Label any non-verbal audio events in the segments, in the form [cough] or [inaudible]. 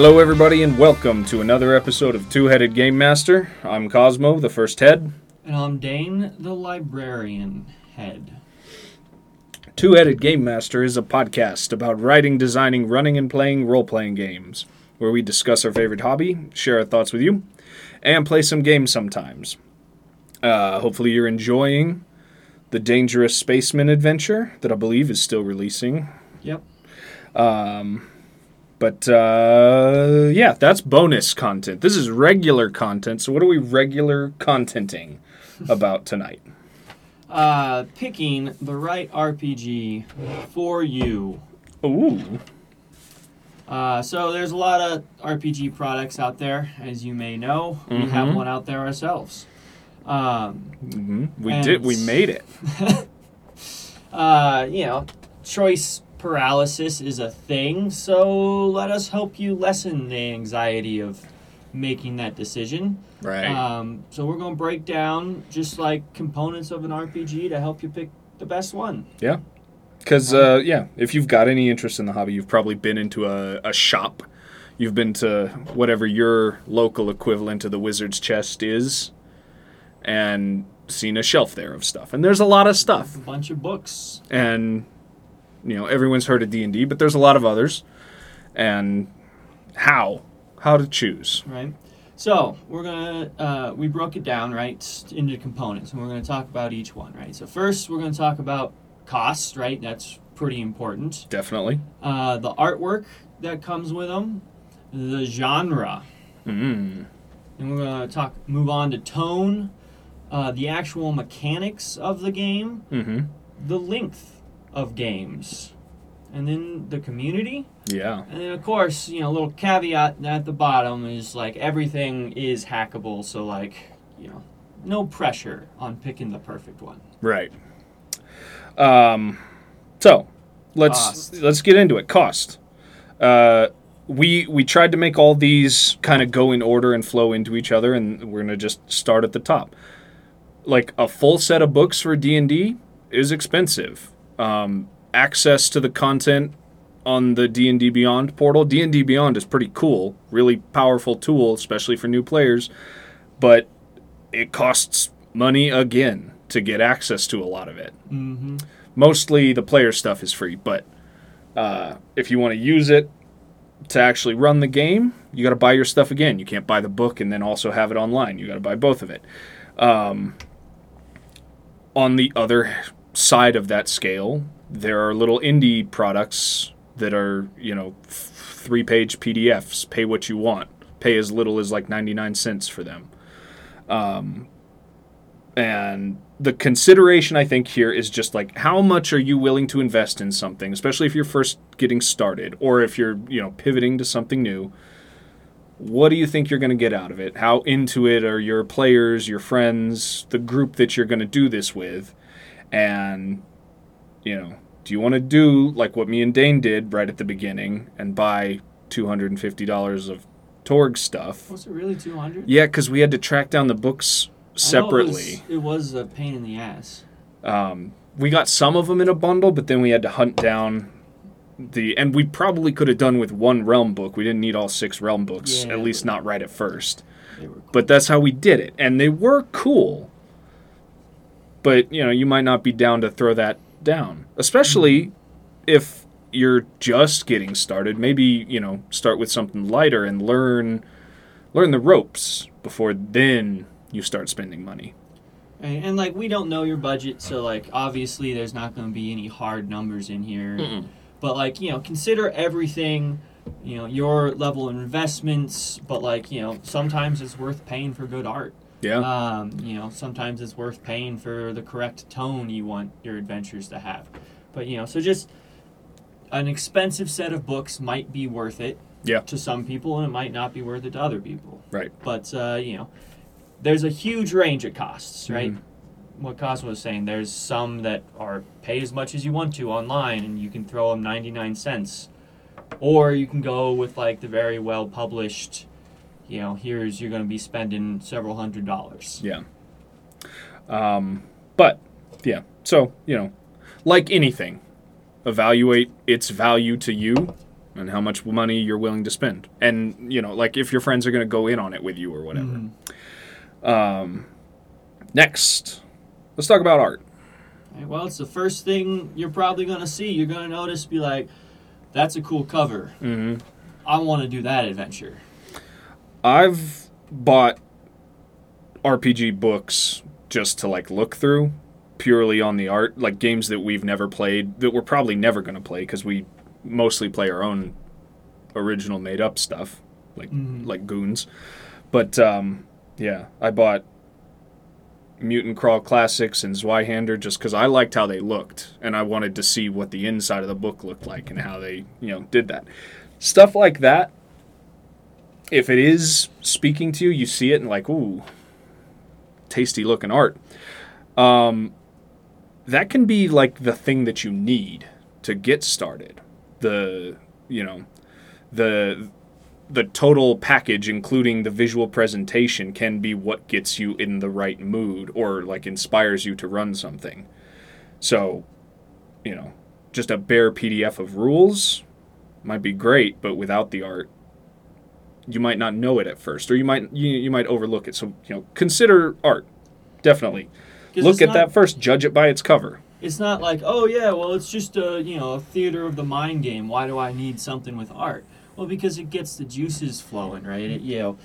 Hello, everybody, and welcome to another episode of Two Headed Game Master. I'm Cosmo, the first head. And I'm Dane, the librarian head. Two Headed Game Master is a podcast about writing, designing, running, and playing role playing games, where we discuss our favorite hobby, share our thoughts with you, and play some games sometimes. Uh, hopefully, you're enjoying the Dangerous Spaceman adventure that I believe is still releasing. Yep. But uh, yeah, that's bonus content. This is regular content. So, what are we regular contenting about tonight? Uh, picking the right RPG for you. Ooh. Uh, so there's a lot of RPG products out there, as you may know. We have Mhm. one out there ourselves. Um, hmm We did. We made it. [laughs] uh, you know, choice paralysis is a thing, so let us help you lessen the anxiety of making that decision. Right. Um, so we're going to break down just like components of an RPG to help you pick the best one. Yeah. Because uh, yeah, if you've got any interest in the hobby, you've probably been into a, a shop. You've been to whatever your local equivalent to the Wizard's Chest is, and seen a shelf there of stuff. And there's a lot of stuff. A bunch of books. and you know everyone's heard of d&d but there's a lot of others and how how to choose right? So we're gonna uh, we broke it down right into components, and we're gonna talk about each one, right? So first, we're gonna talk about cost, right? That's pretty important. definitely Uh, the artwork that comes with them, the genre, mm. and we're gonna talk move on to tone, uh, the actual mechanics of the game, mm-hmm the length of games, and then the community. yeah. And then, of course, you know, a little caveat at the bottom is like everything is hackable, so like, you know, no pressure on picking the perfect one. right. Um so let's Cost. let's get into it. Cost. Uh we we tried to make all these kind of go in order and flow into each other and we're going to just start at the top. Like a full set of books for d&d is expensive um, access to the content on the d&d beyond portal. D&d beyond is pretty cool really powerful tool especially for new players but it costs money again to get access to a lot of it. Mm-hmm. mostly the player stuff is free but uh, if you want to use it to actually run the game you got to buy your stuff again. You can't buy the book and then also have it online. You got to buy both of it. Um, on the other side of that scale there are little indie products that are you know three page pdfs pay what you want pay as little as like 99 cents for them um, and the consideration I think here is just like how much are you willing to invest in something, especially if you're first getting started or if you're, you know, pivoting to something new. What do you think you're going to get out of it? How into it are your players, your friends, the group that you're going to do this with? And you know, do you want to do like what me and Dane did right at the beginning and buy $250 of Torg stuff? Was it really 200? Yeah, cuz we had to track down the books separately. It was, it was a pain in the ass. Um, we got some of them in a bundle, but then we had to hunt down the. And we probably could have done with one realm book. We didn't need all six realm books, Yeah, at least not right at first. Were But that's how we did it, and they were cool. But you know, you might not be down to throw that down, especially if you're just getting started. Maybe you know, start with something lighter and learn learn the ropes before then you start spending money. And, and like we don't know your budget, so like obviously there's not going to be any hard numbers in here. But like you know, consider everything, you know, your level of investments. But like you know, sometimes it's worth paying for good art. Yeah. Um, you know, sometimes it's worth paying for the correct tone you want your adventures to have. But you know, so just an expensive set of books might be worth it Yeah. to some people, and it might not be worth it to other people. Right. But uh, you know, there's a huge range of costs, right? Mhm. What Cosmo was saying, there's some that are pay as much as you want to online, and you can throw them 99 cents, or you can go with like the very well published. You know, here's you're going to be spending several hundred dollars. Yeah. Um, but yeah, so you know, like anything, evaluate its value to you and how much money you're willing to spend. And, you know, like if your friends are going to go in on it with you or whatever. Mhm. Um, next, let's talk about art. Right, well, it's the first thing you're probably gonna see. You're gonna notice, be like, "That's a cool cover. Mm-hmm. I want to do that adventure." I've bought RPG books just to like look through purely on the art, like games that we've never played that we're probably never going to play because we mostly play our own original made up stuff, like Mhm. like goons. But um, yeah, I bought Mutant Crawl Classics and Zweihander just because I liked how they looked and I wanted to see what the inside of the book looked like and how they you know did that stuff like that if it is speaking to you, you see it and like, ooh, tasty looking art. Um, that can be like the thing that you need to get started. The you know, the the total package, including the visual presentation, can be what gets you in the right mood or like inspires you to run something. So, you know, just a bare PDF of rules might be great, but without the art, you might not know it at first, or you might you, you might overlook it. So you know, consider art. definitely. look at not- that first. Judge it by its cover. It's not like, oh yeah, well it's just a you know a theater of the mind game. Why do I need something with art? Well, because it gets the juices flowing, right? It you know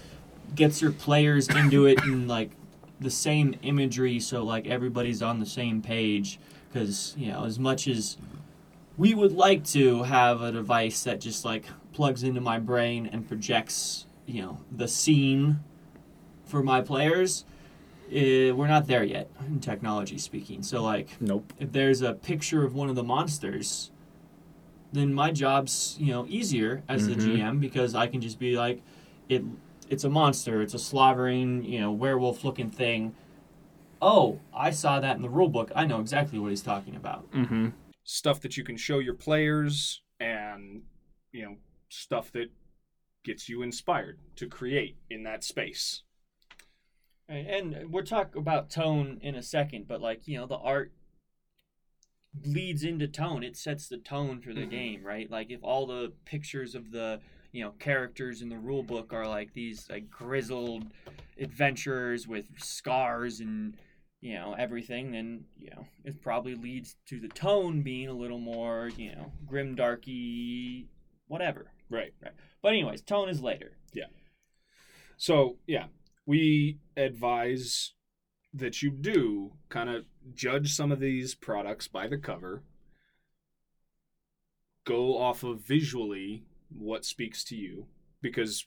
gets your players into it and like the same imagery, so like everybody's on the same page. Because you know, as much as we would like to have a device that just like plugs into my brain and projects you know the scene for my players, eh, we're not there yet in technology speaking. So like Nope. if there's a picture of one of the monsters, then my job's you know easier as the Mhm. GM because I can just be like, it it's a monster, it's a slavering you know werewolf looking thing. Oh, I saw that in the rule book. I know exactly what he's talking about. Mm-hmm. Stuff that you can show your players, and you know, stuff that gets you inspired to create in that space. And we'll talk about tone in a second, but like you know, the art bleeds into tone. It sets the tone for the Mhm. game, right? Like if all the pictures of the you know characters in the rule book are like these like grizzled adventurers with scars and you know everything, then you know it probably leads to the tone being a little more you know grim, darky, whatever. Right. Right. But anyways, tone is later. Yeah. So yeah, we advise that you do kind of judge some of these products by the cover. Go off of visually what speaks to you because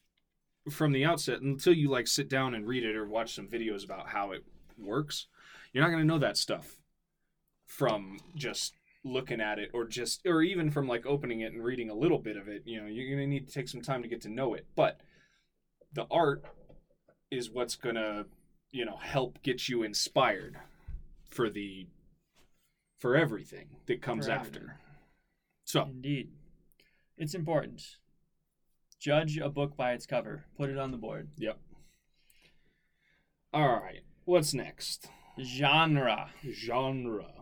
from the outset until you like sit down and read it or watch some videos about how it works, you're not going to know that stuff from just looking at it or just or even from like opening it and reading a little bit of it, you know, you're going to need to take some time to get to know it. But the art is what's gonna you know help get you inspired for the for everything that comes after so Indeed. It's important. Judge a book by its cover. Put it on the board. yep all right what's next Genre. genre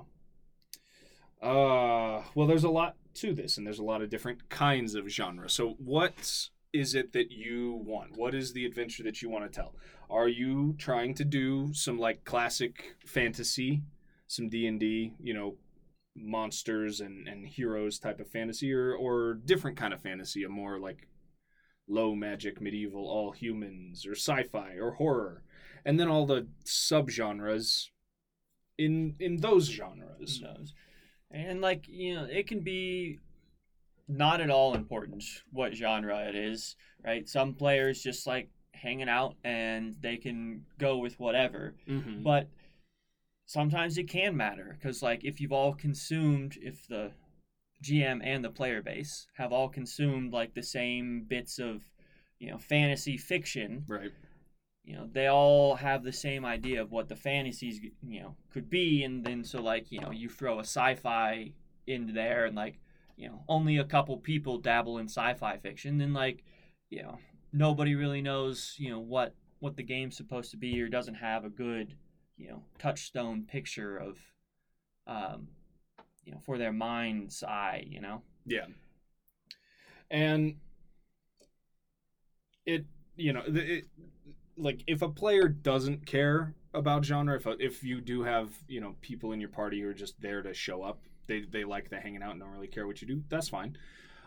uh well there's a lot to this and there's a lot of different kinds of genre. So what is it that you want? What is the adventure that you want to tell? Are you trying to do some like classic fantasy some d&d you know monsters and, and heroes type of fantasy or, or different kind of fantasy a more like low magic medieval all humans or sci-fi or horror? And then all the subgenres in in those genres. Knows. And like, you know, it can be not at all important what genre it is, right? Some players just like hanging out and they can go with whatever. mm-hmm. But sometimes it can matter because, like, if you've all consumed, if the GM and the player base have all consumed like the same bits of, you know, fantasy fiction, right you know, they all have the same idea of what the fantasies, you know, could be, and then so like, you know, you throw a sci-fi into there, and like, you know, only a couple people dabble in sci-fi fiction, then like, you know, nobody really knows, you know, what what the game's supposed to be, or doesn't have a good, you know, touchstone picture of, um, you know, for their mind's eye, you know. Yeah. and it you know it, like if a player doesn't care about genre if if you do have you know people in your party who are just there to show up they they like the hanging out and don't really care what you do that's fine.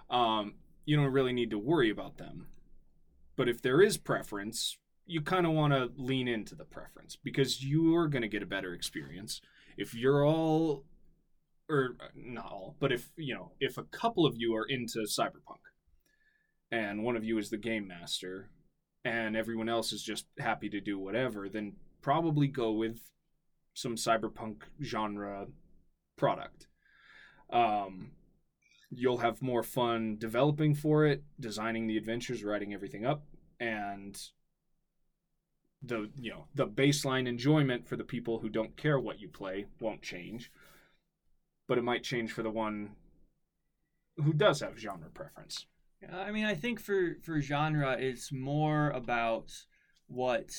Um, you don't really need to worry about them. But if there is preference you kind of want to lean into the preference because you're going to get a better experience. If you're all or uh, not all but if you know if a couple of you are into cyberpunk and one of you is the game master and everyone else is just happy to do whatever then probably go with some cyberpunk genre product. Um, you'll have more fun developing for it designing the adventures writing everything up and the you know the baseline enjoyment for the people who don't care what you play won't change but it might change for the one who does have genre preference I mean, I think for for genre, it's more about what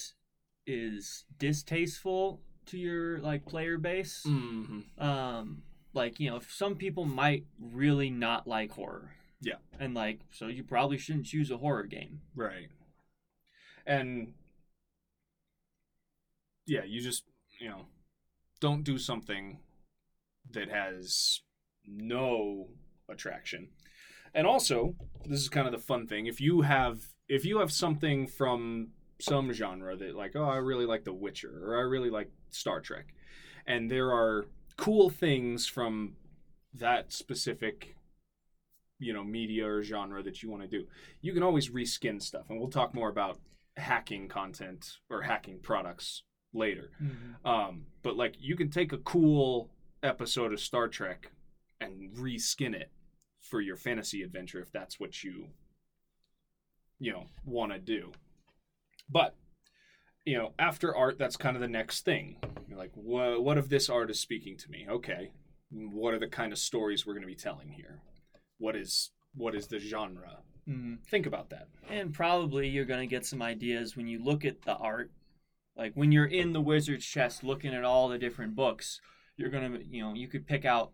is distasteful to your like player base. mm-hmm. Um, like you know, some people might really not like horror. Yeah. And like, so you probably shouldn't choose a horror game. Right. And yeah, you just, you know, don't do something that has no attraction. And also, this is kind of the fun thing. If you have if you have something from some genre that like, oh, I really like The Witcher or I really like Star Trek, and there are cool things from that specific you know media or genre that you want to do you can always reskin stuff and we'll talk more about hacking content or hacking products later um, but like you can take a cool episode of star trek and reskin it for your fantasy adventure if that's what you you know want to do. But you know after art that's kind of the next thing. You're like what, what if this art is speaking to me? Okay what are the kind of stories we're going to be telling here? What is what is the genre? Mhm. think about that. And probably you're going to get some ideas when you look at the art. Like when you're in the wizard's chest looking at all the different books, you're going to, you know, you could pick out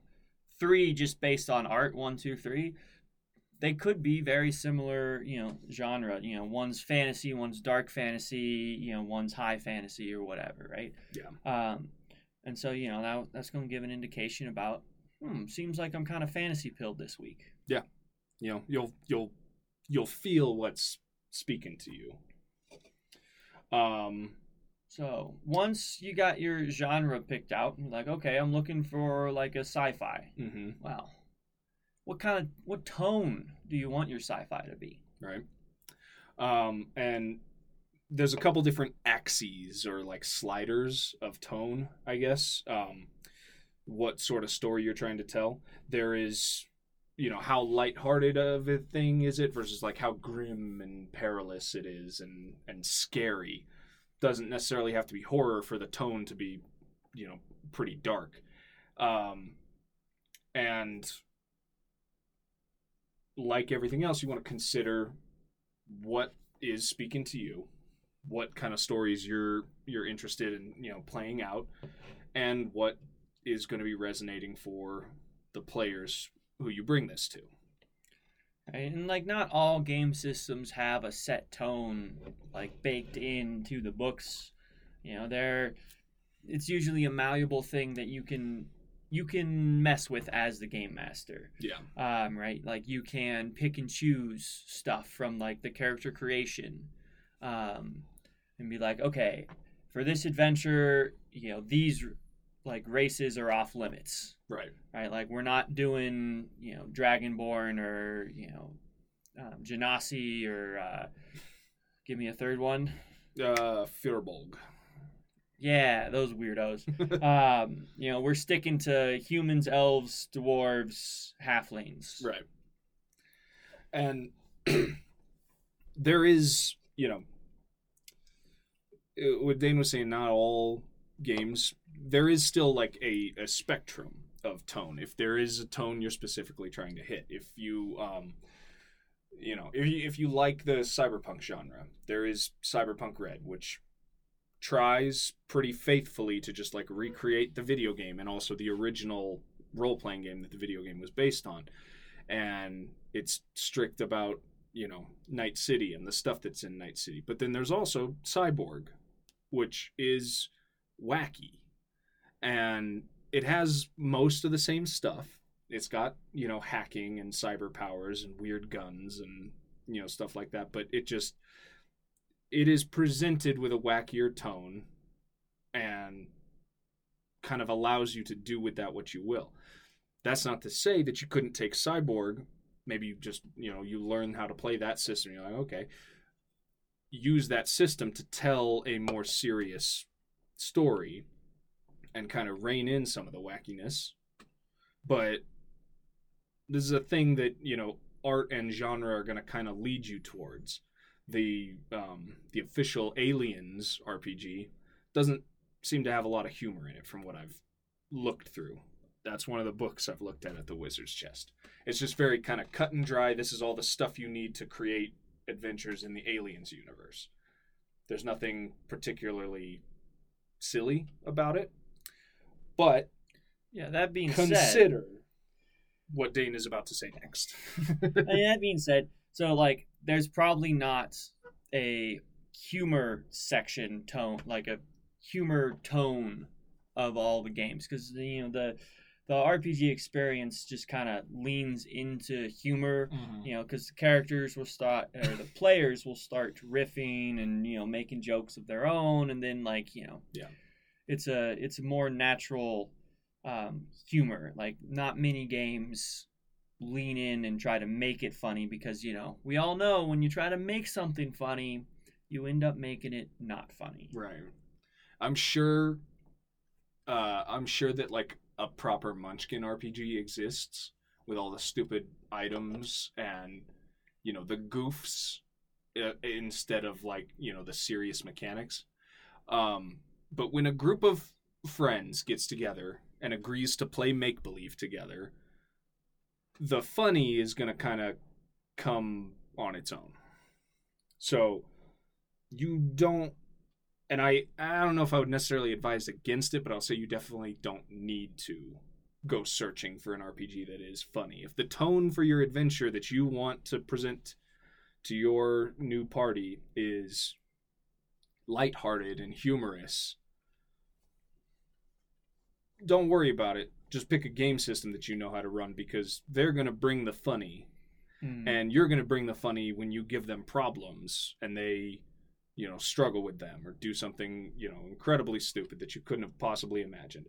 three just based on art one, two, three. They could be very similar, you know, genre. You know, one's fantasy, one's dark fantasy, you know, one's high fantasy or whatever, right? yeah Um, and so, you know, that, that's going to give an indication about, hmm, seems like I'm kind of fantasy pilled this week. Yeah. You know you'll you'll you'll feel what's speaking to you um So once you got your genre picked out, you're like, okay, I'm looking for like a sci-fi. mhm, Wow. What kind of what tone do you want your sci-fi to be? right um and there's a couple different axes or like sliders of tone i guess um what sort of story you're trying to tell there is you know how lighthearted of a thing is it versus like how grim and perilous it is and and scary doesn't necessarily have to be horror for the tone to be you know pretty dark. Um and like everything else you want to consider what is speaking to you what kind of stories you're you're interested in you know playing out and what is going to be resonating for the players who you bring this to Right? And like not all game systems have a set tone like baked into the books. You know, they're it's usually a malleable thing that you can you can mess with as the game master. yeah um, right? Like you can pick and choose stuff from like the character creation, um, and be like, okay, for this adventure, you know, these like races are off limits, right right? Like we're not doing you know Dragonborn or you know um, Genasi or uh, give me a third one. uh Firbolg. Yeah, those weirdos. [laughs] um, you know, we're sticking to humans, elves, dwarves, halflings. right and [clears throat] there is you know uh, what Dane was saying not all games there is still like a, a spectrum of tone if there is a tone you're specifically trying to hit if you um you know if you, if you like the cyberpunk genre there is cyberpunk red which tries pretty faithfully to just like recreate the video game and also the original role-playing game that the video game was based on and it's strict about you know Night City and the stuff that's in Night City. But then there's also Cyborg, which is wacky, and it has most of the same stuff. It's got you know hacking and cyber powers and weird guns and you know stuff like that. But it just it is presented with a wackier tone and kind of allows you to do with that what you will. That's not to say that you couldn't take Cyborg. Maybe you just, you know, you learn how to play that system. You're like, okay, use that system to tell a more serious story and kind of rein in some of the wackiness. But this is a thing that, you know, art and genre are going to kind of lead you towards. The um, the official Aliens RPG doesn't seem to have a lot of humor in it from what I've looked through. That's one of the books I've looked at at the Wizard's Chest. It's just very kind of cut and dry. This is all the stuff you need to create adventures in the Aliens universe. There's nothing particularly silly about it. But Yeah, that being consider what Dane is about to say next. [laughs] said, mean, that being said, so like, there's probably not a humor section tone, like a humor tone of all the games, because you know the the RPG experience just kind of leans into humor. You know, because the characters will start, or the [laughs] players will start riffing and you know making jokes of their own, and then like you know, Yeah. it's a it's a more natural um, humor. Like not many games lean in and try to make it funny because you know we all know when you try to make something funny, you end up making it not funny. Right. I'm sure. Uh, I'm sure that like a proper Munchkin RPG exists with all the stupid items and you know the goofs uh, instead of like you know the serious mechanics. Um, but when a group of friends gets together and agrees to play make believe together, the funny is going to kind of come on its own. So you don't and I I don't know if I would necessarily advise against it, but I'll say you definitely don't need to go searching for an RPG that is funny. If the tone for your adventure that you want to present to your new party is lighthearted and humorous, don't worry about it. Just pick a game system that you know how to run because they're going to bring the funny Mm. and you're going to bring the funny when you give them problems and they you know struggle with them or do something you know incredibly stupid that you couldn't have possibly imagined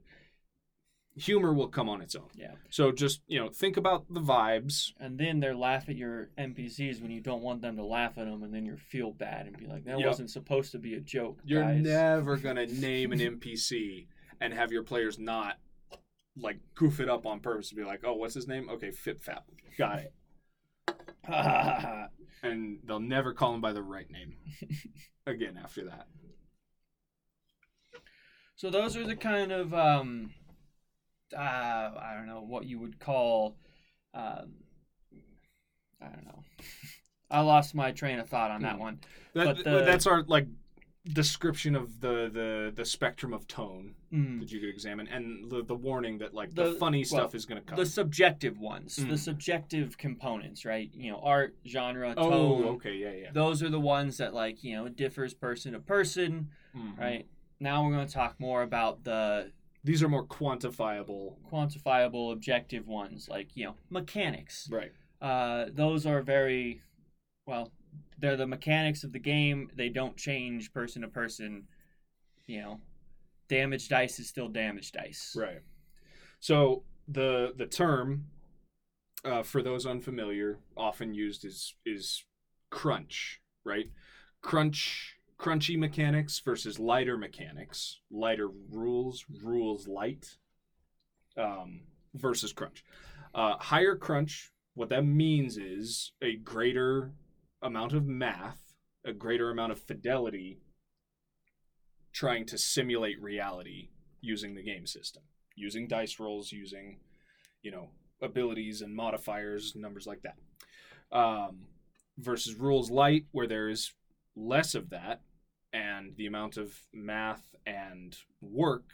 humor will come on its own yeah, so just you know think about the vibes and then they're laugh at your NPCs when you don't want them to laugh at them, and then you feel bad and be like, "That Yep. wasn't supposed to be a joke." you're guys. never going [laughs] to name an npc and have your players not like goof it up on purpose to be like oh what's his name okay fit fap got it [laughs] and they'll never call him by the right name again after that So those are the kind of um, uh, I don't know what you would call. Um, I don't know. [laughs] I lost my train of thought on that Hmm. one. That, But the- that's our like description of the, the the spectrum of tone Mm. that you could examine, and the, the warning that like the, The- funny well, stuff is going to come. The subjective ones, the Mm. subjective components, right? You know, art, genre, oh, tone. okay, yeah, yeah. Those are the ones that, like, you know, it differs person to person, Mhm. right? Now we're going to talk more about the These are more quantifiable. quantifiable, objective ones, like, you know, mechanics. Right. Uh, those are very, well, they're the mechanics of the game. They don't change person to person. You know, damage dice is still damage dice. Right. So the the term uh, for those unfamiliar, often used is is crunch. Right. Crunch crunchy mechanics versus lighter mechanics. Lighter rules, rules light. Um, versus crunch. Uh, higher crunch. What that means is a greater amount of math, a greater amount of fidelity, trying to simulate reality using the game system using dice rolls, using, you know, abilities and modifiers, numbers like that. Um, versus rules light, where there is less of that, and the amount of math and work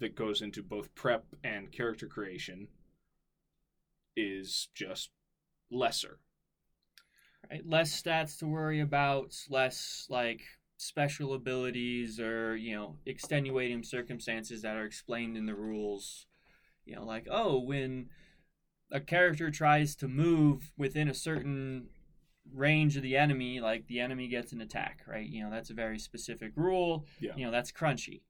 that goes into both prep and character creation is just lesser. Right? Less stats to worry about, less like special abilities or, you know, extenuating circumstances that are explained in the rules. You know, like, oh, when a character tries to move within a certain range of the enemy, like the enemy gets an attack, right? You know, that's a very specific rule. Yeah. You know, that's crunchy,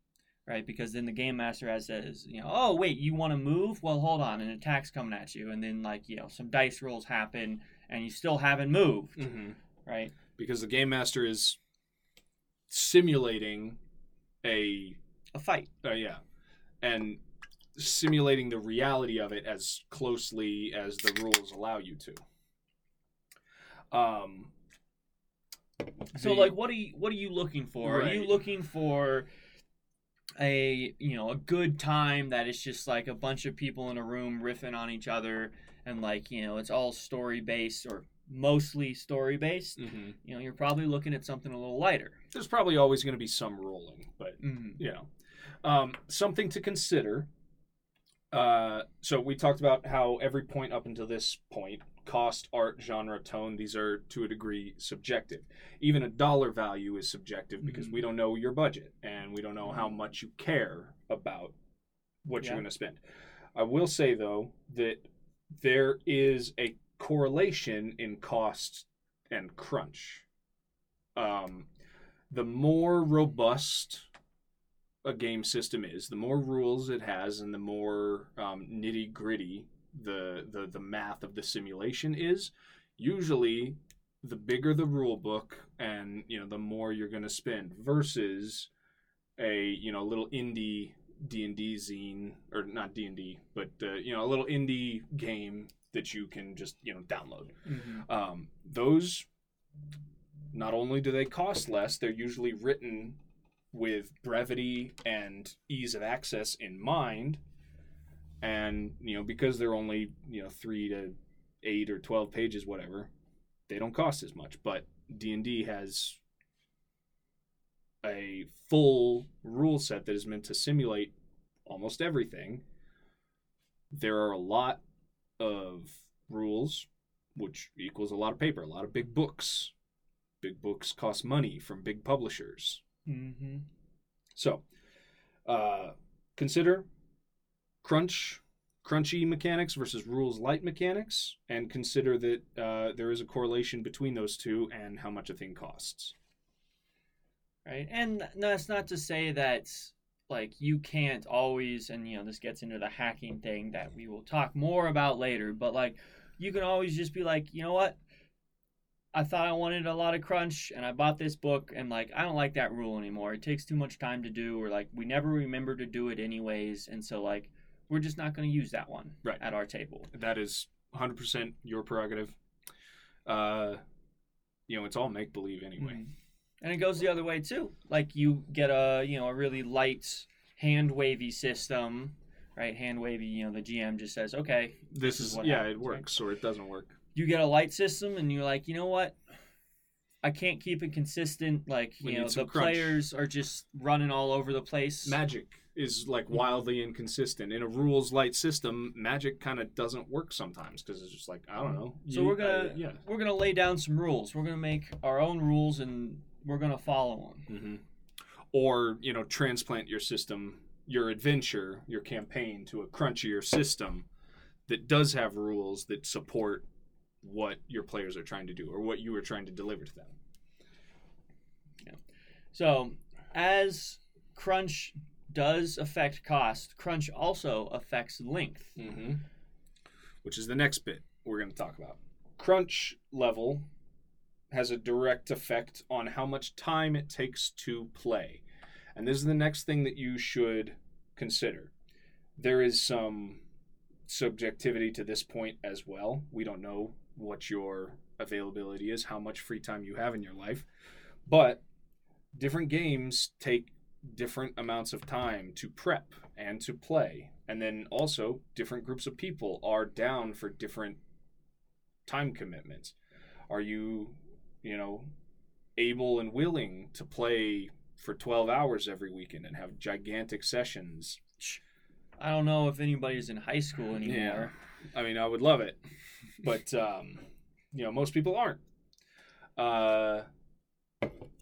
right? Because then the game master has says, you know, oh wait, you want to move? Well, hold on, an attack's coming at you, and then like you know, some dice rolls happen, and you still haven't moved, Mm-hmm. right? Because the game master is simulating a A fight. uh, yeah, and simulating the reality of it as closely as the rules allow you to. Um. So the- like, what are you what are you looking for? Are you looking for a you know a good time that is just like a bunch of people in a room riffing on each other and like you know it's all story based or mostly story based Mhm. you know you're probably looking at something a little lighter there's probably always going to be some rolling, but mm-hmm. you know, um, something to consider. Uh, so we talked about how every point up until this point, cost, art, genre, tone, these are to a degree subjective. Even a dollar value is subjective because Mhm. we don't know your budget and we don't know how much you care about what Yeah. you're going to spend. I will say though that there is a correlation in cost and crunch. Um, the more robust a game system is, the more rules it has, and the more um, nitty gritty the, the the math of the simulation is. Usually, the bigger the rule book, and you know, the more you're going to spend. Versus a you know little indie D and D zine, or not D and D, but uh, you know a little indie game that you can just you know download. Mm-hmm. Um, those not only do they cost less, they're usually written with brevity and ease of access in mind. And, you know, because they're only, you know, three to eight or 12 pages, whatever, they don't cost as much. But D&D has a full rule set that is meant to simulate almost everything. There are a lot of rules, which equals a lot of paper, a lot of big books. Big books cost money from big publishers. Mm-hmm. So, uh, consider crunch, crunchy mechanics versus rules light mechanics, and consider that uh, there is a correlation between those two and how much a thing costs. Right and that's not to say that like you can't always and you know this gets into the hacking thing that we will talk more about later but like you can always just be like you know what i thought i wanted a lot of crunch and i bought this book and like i don't like that rule anymore it takes too much time to do or like we never remember to do it anyways and so like we're just not going to use that one Right. at our table That is 100% your prerogative. Uh, you know, it's all make believe anyway. Mhm. And it goes the other way too. Like you get a you know a really light hand wavy system, right? Hand wavy. You know the GM just says, okay, This is is, what yeah, happens, it works or it doesn't work. you get a light system, and you're like, you know what? I can't keep it consistent. Like We you know the crunch. players are just running all over the place. Magic is like mm-hmm. wildly inconsistent. In a rules light system, magic kind of doesn't work sometimes because it's just like, I don't know. so You- we're gonna I- yeah. we're gonna lay down some rules. We're gonna make our own rules, and we're gonna follow them. hmm Or, you know, transplant your system, your adventure, your campaign to a crunchier system that does have rules that support what your players are trying to do or what you are trying to deliver to them. Yeah. So, as crunch does affect cost, crunch also affects length. Mm-hmm. Which is the next bit we're going to talk about. Crunch level has a direct effect on how much time it takes to play. And this is the next thing that you should consider. There is some subjectivity to this point as well. We don't know what your availability is, how much free time you have in your life. But different games take different amounts of time to prep and to play. And then also, different groups of people are down for different time commitments. Are you, you know, able and willing to play for 12 hours every weekend and have gigantic sessions? I don't know if anybody's in high school anymore. Yeah. I mean, I would love it, but [laughs] um, you know, most people aren't. Uh,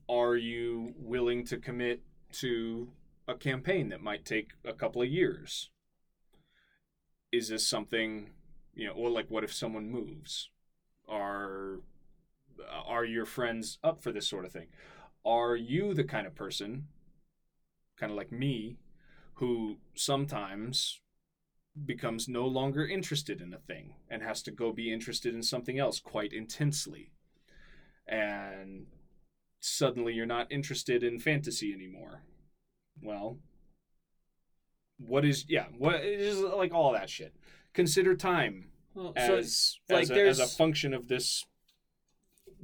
are you willing to commit to a campaign that might take a couple of years? Is this something you know, or like, what if someone moves? Are Uh, are your friends up for this sort of thing? Are you the kind of person, kind of like me, who sometimes becomes no longer interested in a thing and has to go be interested in something else quite intensely? And suddenly you're not interested in fantasy anymore. Well, what is yeah, what is like all that shit. Consider time Well, so as like as, a, there's as a function of this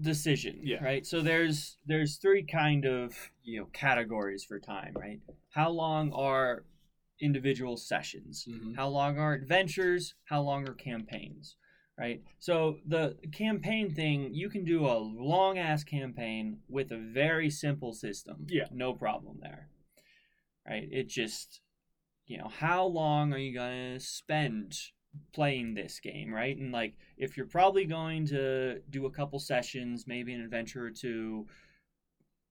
decision Yeah. right? So there's there's three kind of you know categories for time right? How long are individual sessions? Mhm. how long are adventures? How long are campaigns right? So the campaign thing you can do a long ass campaign with a very simple system. Yeah. no problem there right? It just you know how long are you gonna spend playing this game right? And like if you're probably going to do a couple sessions maybe an adventure or two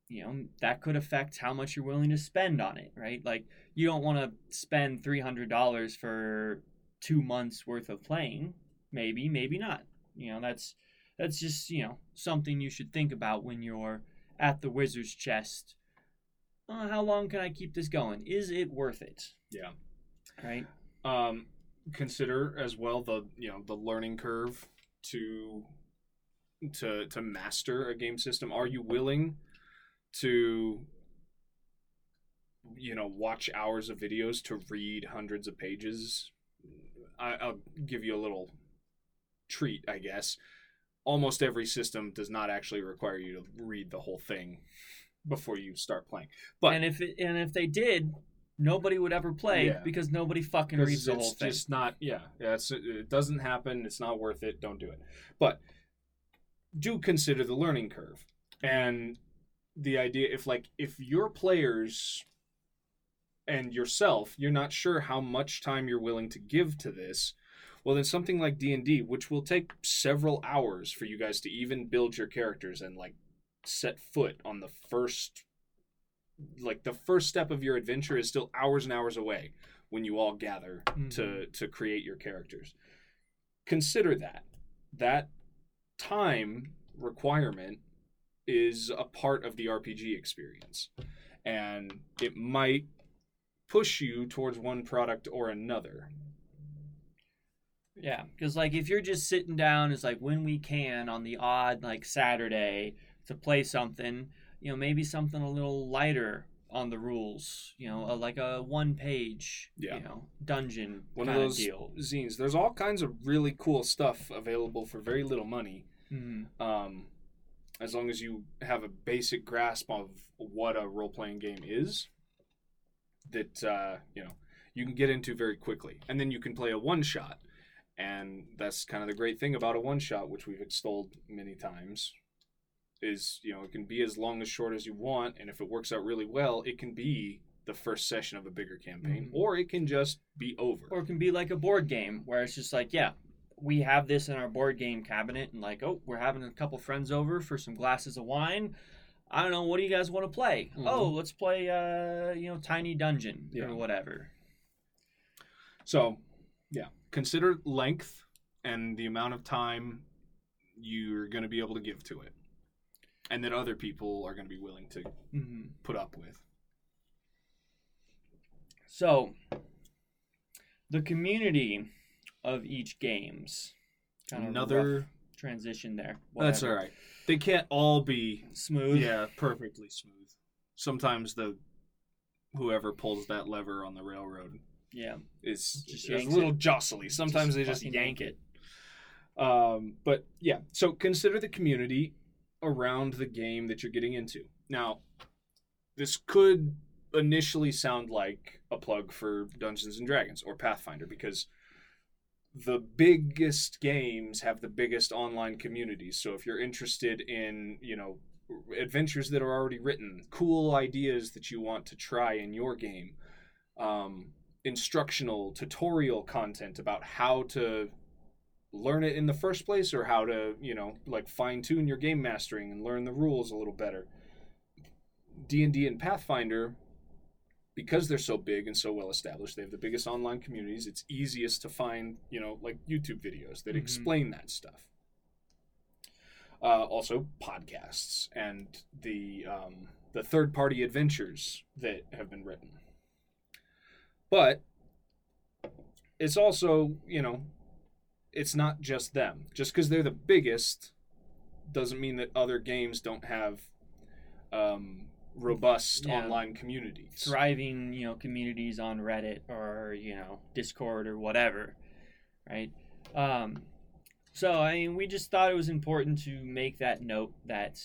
you know that could affect how much you're willing to spend on it right? Like you don't want to spend $300 for two months worth of playing. Maybe maybe not. You know that's that's just you know something you should think about when you're at the wizard's chest. Uh, how long can i keep this going? Is it worth it? Yeah. right? Um, consider as well the you know the learning curve to to to master a game system. Are you willing to you know watch hours of videos to read hundreds of pages? I, I'll give you a little treat, I guess. Almost every system does not actually require you to read the whole thing before you start playing. But and if it, and if they did nobody would ever play Yeah. because nobody fucking reads the whole thing It's just not yeah yeah it's, it doesn't happen it's not worth it don't do it but do consider the learning curve and the idea if like if your players and yourself you're not sure how much time you're willing to give to this well then something like d&d which will take several hours for you guys to even build your characters and like set foot on the first like the first step of your adventure is still hours and hours away when you all gather Mhm. to to create your characters. Consider that. That time requirement is a part of the RPG experience and it might push you towards one product or another. Yeah, because like if you're just sitting down, it's like when we can on the odd like Saturday to play something, you know, maybe something a little lighter on the rules, you know, a, like a one page, Yeah. you know, dungeon one of those deal. zines there's all kinds of really cool stuff available for very little money Mhm. um, as long as you have a basic grasp of what a role-playing game is that uh, you know you can get into very quickly and then you can play a one-shot and that's kind of the great thing about a one-shot which we've extolled many times is you know it can be as long as short as you want and if it works out really well it can be the first session of a bigger campaign Mhm. or it can just be over Or it can be like a board game where it's just like, yeah, we have this in our board game cabinet, and like, oh, we're having a couple friends over for some glasses of wine. I don't know, what do you guys want to play? Mhm. Oh, let's play, uh, you know, Tiny Dungeon Yeah. or whatever. So, yeah, consider length and the amount of time you're going to be able to give to it, and that other people are going to be willing to hmm put up with. So, the community of each games. Kind of Another. transition there. That's all right. They can't all be Smooth. yeah perfectly smooth. Sometimes the whoever pulls that lever on the railroad Yeah. is Just yanks a little jostly. Sometimes Just they just yank yank it. Um, but yeah, so consider the community around the game that you're getting into. Now, this could initially sound like a plug for Dungeons and Dragons or Pathfinder because the biggest games have the biggest online communities. So if you're interested in, you know, adventures that are already written, cool ideas that you want to try in your game, um, instructional tutorial content about how to learn it in the first place or how to, you know, like fine tune your game mastering and learn the rules a little better. D&D and Pathfinder because they're so big and so well established, they have the biggest online communities. It's easiest to find, you know, like YouTube videos that Mhm. explain that stuff. Uh, also, podcasts and the um, the third party adventures that have been written. But it's also, you know, it's not just them. Just because they're the biggest doesn't mean that other games don't have um, robust Yeah. online communities. thriving, you know, communities on Reddit or you know Discord or whatever, right? Um, so I mean, we just thought it was important to make that note that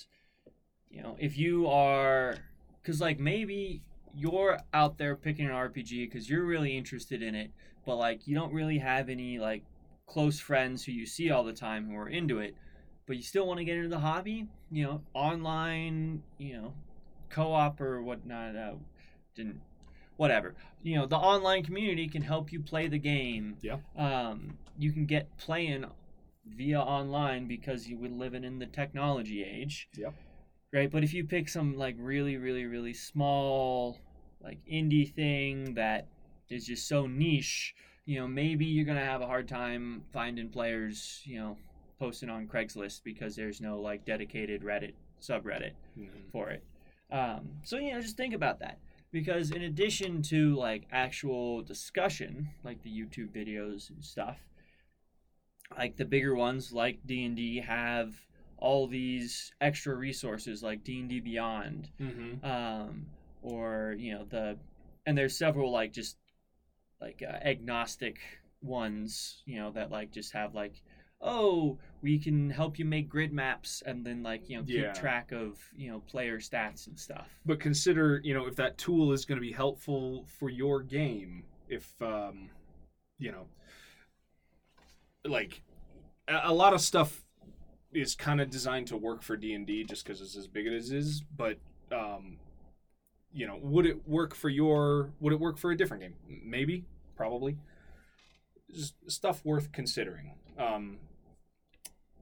you know if you are, because like maybe you're out there picking an RPG because you're really interested in it, but like you don't really have any like close friends who you see all the time who are into it, but you still want to get into the hobby, you know, online, you know, co-op or whatnot. Uh, didn't whatever. You know, the online community can help you play the game. Yeah. Um, you can get playing via online because you would living in the technology age. Yep. Right, but if you pick some like really, really, really small, like indie thing that is just so niche, you know, maybe you're gonna have a hard time finding players, you know, posting on Craigslist because there's no like dedicated Reddit subreddit Mhm. for it. Um, so you know, just think about that because in addition to like actual discussion, like the YouTube videos and stuff, like the bigger ones like D and D have all these extra resources like D and D Beyond, Mhm. um, or you know the, and there's several like just like uh, agnostic ones, you know that like just have like. Oh, we can help you make grid maps and then like you know keep Yeah. track of you know player stats and stuff. But consider, you know, if that tool is going to be helpful for your game, if, um, you know, like a, lot of stuff is kind of designed to work for D and D just because it's as big as it is. But, um, you know, would it work for your? Would it work for a different game? Maybe, probably. Just stuff worth considering. Um,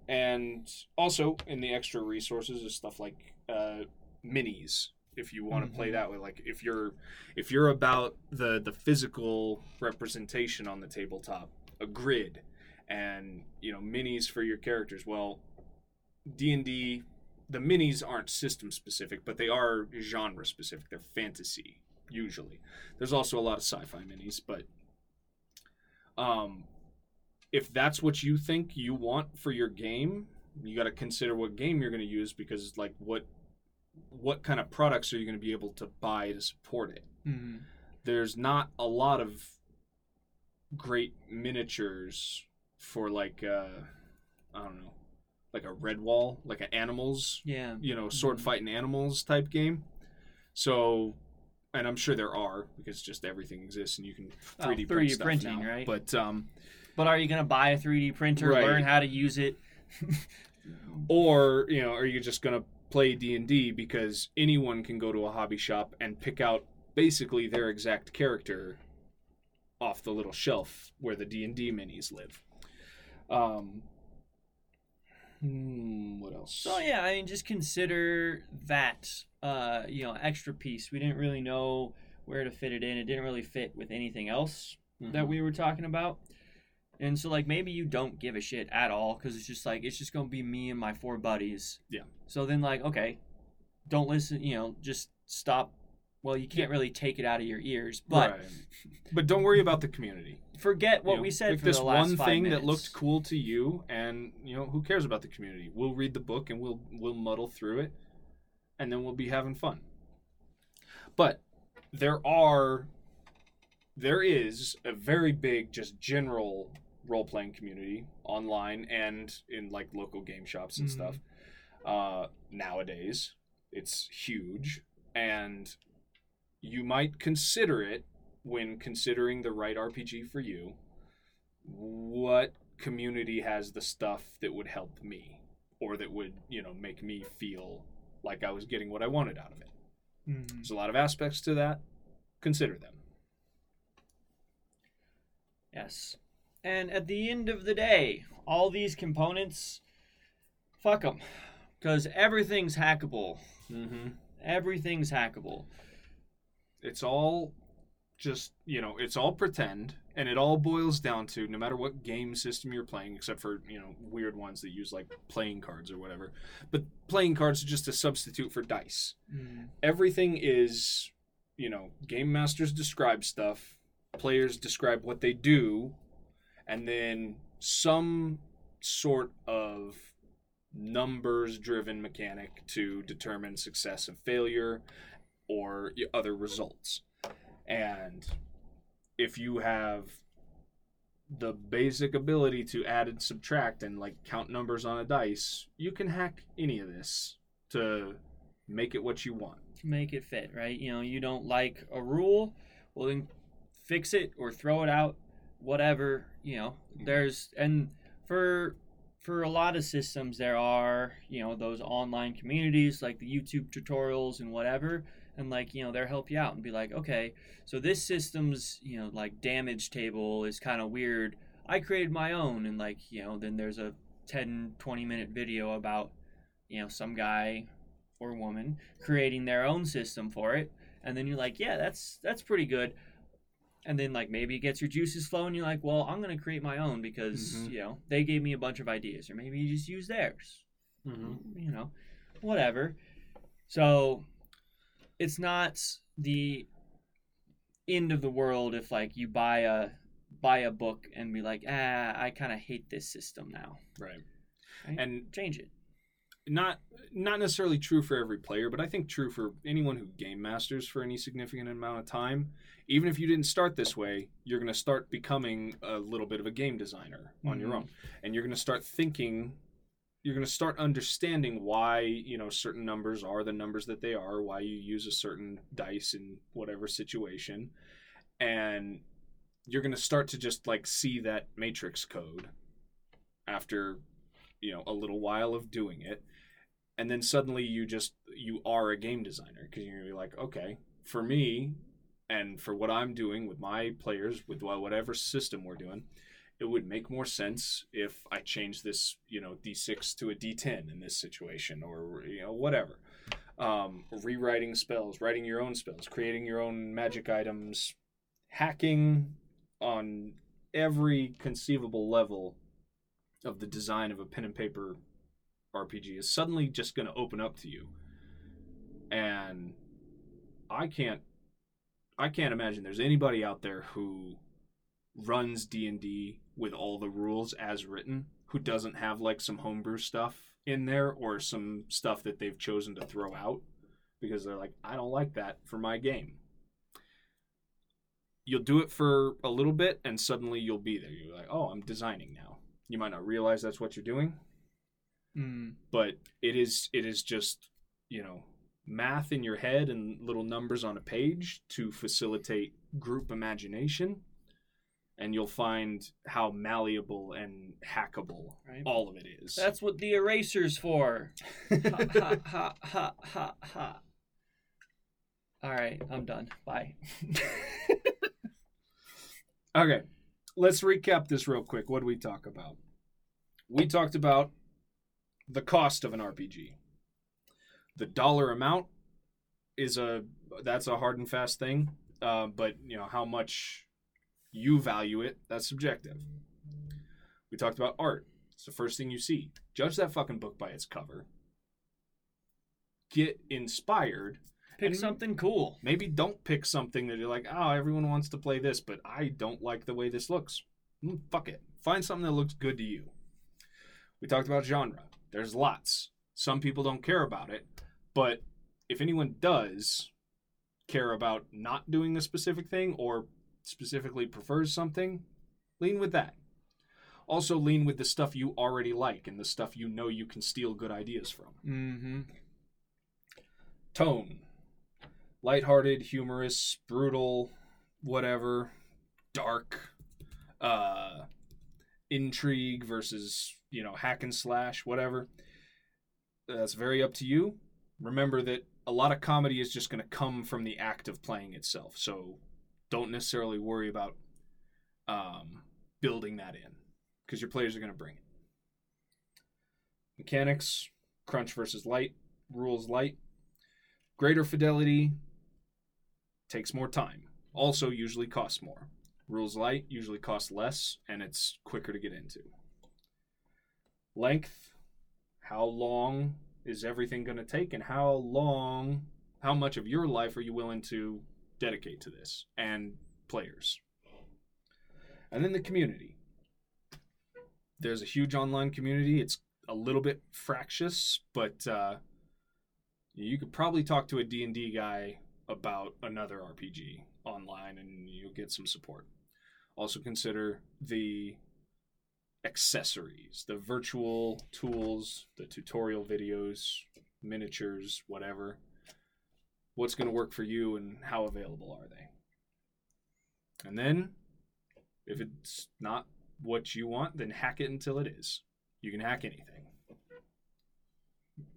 and also in the extra resources is stuff like uh, minis if you want to play Mhm. that way like if you're if you're about the the physical representation on the tabletop a grid and you know minis for your characters well d&d the minis aren't system specific but they are genre specific they're fantasy usually there's also a lot of sci-fi minis but um if that's what you think you want for your game you got to consider what game you're going to use because like what what kind of products are you going to be able to buy to support it Mm-hmm. there's not a lot of great miniatures for like uh i don't know like a Redwall like an animals Yeah. you know sword Mhm. fighting animals type game so and i'm sure there are because just everything exists and you can 3d, Oh, print 3D stuff printing, now. right? but um But are you going to buy a 3D printer, Right. learn how to use it? [laughs] or you know are you just going to play d&d because anyone can go to a hobby shop and pick out basically their exact character off the little shelf where the d&d minis live um hmm, what else So yeah, I mean, just consider that uh, you know extra piece. We didn't really know where to fit it in. It didn't really fit with anything else Mhm. that we were talking about. And so like maybe you don't give a shit at all because it's just like it's just gonna be me and my four buddies. Yeah. So then like okay, don't listen. You know, just stop. Well, you can't really take it out of your ears, but Right. but don't worry about the community forget what You know, we said for this the last one thing minutes. that looked cool to you and you know who cares about the community we'll read the book and we'll we'll muddle through it and then we'll be having fun but there are there is a very big just general role-playing community online and in like local game shops and Mhm. stuff uh, nowadays it's huge and you might consider it when considering the right RPG for you. What community has the stuff that would help me or that would, you know, make me feel like I was getting what I wanted out of it? Mhm. There's a lot of aspects to that. Consider them. Yes. And at the end of the day, all these components, fuck them. Because everything's hackable. Mm-hmm. Everything's hackable. It's all just you know, it's all pretend, and it all boils down to no matter what game system you're playing, except for you know weird ones that use like playing cards or whatever. But playing cards are just a substitute for dice. Mm. Everything is you know game masters describe stuff, players describe what they do, and then some sort of numbers driven mechanic to determine success and failure or other results. And if you have the basic ability to add and subtract and like count numbers on a dice, you can hack any of this to make it what you want. to make it fit, right? You know, you don't like a rule, well then fix it or throw it out, whatever, you know. Mm-hmm. There's and for for a lot of systems there are, you know, those online communities like the YouTube tutorials and whatever and like, you know, they'll help you out and be like, "Okay, so this system's, you know, like damage table is kind of weird. I created my own." And like, you know, then there's a 10 20 minute video about, you know, some guy or woman creating their own system for it and then you're like yeah that's that's pretty good and then like maybe it gets your juices flowing you're like well i'm going to create my own because Mhm. you know they gave me a bunch of ideas or maybe you just use theirs Mm-hmm. you know whatever so it's not the end of the world if like you buy a buy a book and be like ah i kind of hate this system now Right. Right? And change it not not necessarily true for every player, but I think true for anyone who game masters for any significant amount of time. Even if you didn't start this way, you're going to start becoming a little bit of a game designer on your Mhm. own, and you're going to start thinking. You're going to start understanding why you know certain numbers are the numbers that they are, why you use a certain dice in whatever situation, and you're going to start to just like see that matrix code after you know a little while of doing it and then suddenly you just you are a game designer because you're gonna be like okay for me and for what i'm doing with my players with whatever system we're doing it would make more sense if i change this you know d6 to a d10 in this situation or you know whatever um, rewriting spells writing your own spells creating your own magic items hacking on every conceivable level of the design of a pen and paper RPG is suddenly just going to open up to you. And I can't I can't imagine there's anybody out there who runs D&D with all the rules as written who doesn't have like some homebrew stuff in there or some stuff that they've chosen to throw out because they're like I don't like that for my game. You'll do it for a little bit and suddenly you'll be there. You're like, "Oh, I'm designing now." You might not realize that's what you're doing, mm. but it is it is just you know math in your head and little numbers on a page to facilitate group imagination and you'll find how malleable and hackable Right. all of it is That's what the eraser's for. ha, ha, ha, [laughs] ha, ha, ha. All right, I'm done. Bye. [laughs] okay let's recap this real quick what did we talk about we talked about the cost of an rpg the dollar amount is a that's a hard and fast thing uh, but you know how much you value it that's subjective. We talked about art. It's the first thing you see. Judge that fucking book by its cover. Get inspired Pick something cool. maybe don't pick something that you're like oh everyone wants to play this but i don't like the way this looks. Mm, fuck it. Find something that looks good to you. We talked about genre. There's lots. Some people don't care about it but if anyone does care about not doing a specific thing or specifically prefers something lean with that. Also lean with the stuff you already like and the stuff you know you can steal good ideas from. Mm-hmm. tone. Lighthearted humorous brutal whatever. Dark. Uh intrigue versus you know hack and slash whatever. That's very up to you. Remember that a lot of comedy is just going to come from the act of playing itself. So don't necessarily worry about um building that in because your players are going to bring it. Mechanics, crunch versus light, rules light. Greater fidelity takes more time. Also, usually costs more. Rules light usually costs less and it's quicker to get into. Length, how long is everything going to take and how long, how much of your life are you willing to dedicate to this and players? And then the community. There's a huge online community. It's a little bit fractious, but uh, you could probably talk to a D&D guy about another RPG online and you'll get some support. Also consider the accessories, the virtual tools, the tutorial videos, miniatures, whatever. What's going to work for you and how available are they? And then if it's not what you want, then hack it until it is. You can hack anything.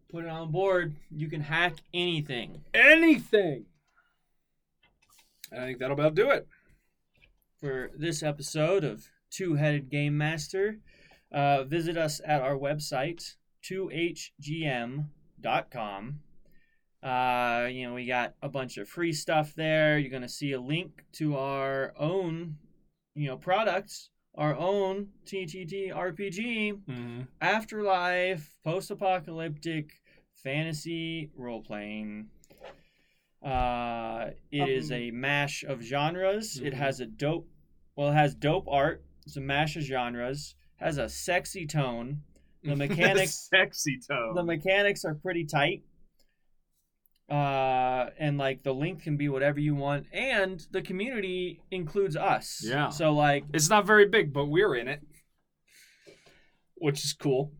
Put it on board. You can hack anything. Anything! I think that'll about do it. For this episode of Two Headed Game Master, uh, visit us at our website, 2hgm.com. Uh, you know, we got a bunch of free stuff there. You're going to see a link to our own, you know, products, our own TTT RPG, Mm-hmm. afterlife, post apocalyptic, fantasy role playing. Uh, it is Um, a mash of genres. It Mhm. has a dope, well, it has dope art. It's a mash of genres. Has a sexy tone. The [laughs] mechanics, sexy tone. the mechanics are pretty tight. Uh, and like the link can be whatever you want, and the community includes us. Yeah. So like, It's not very big, but we're in it, which is cool.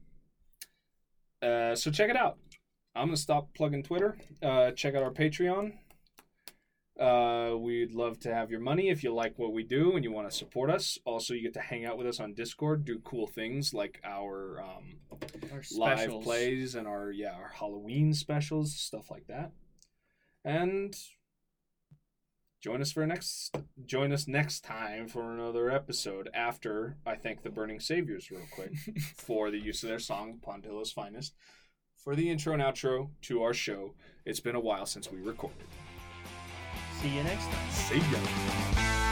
Uh, so check it out. I'm gonna stop plugging Twitter. Uh, check out our Patreon. Uh, we'd love to have your money if you like what we do and you want to support us. Also, you get to hang out with us on Discord, do cool things like our um, our live plays and our yeah our Halloween specials, stuff like that. And join us for next join us next time for another episode after I thank the Burning Saviours real quick [laughs] for the use of their song Pondhillow's Finest for the intro and outro to our show. It's been a while since we recorded. See you next time. See ya.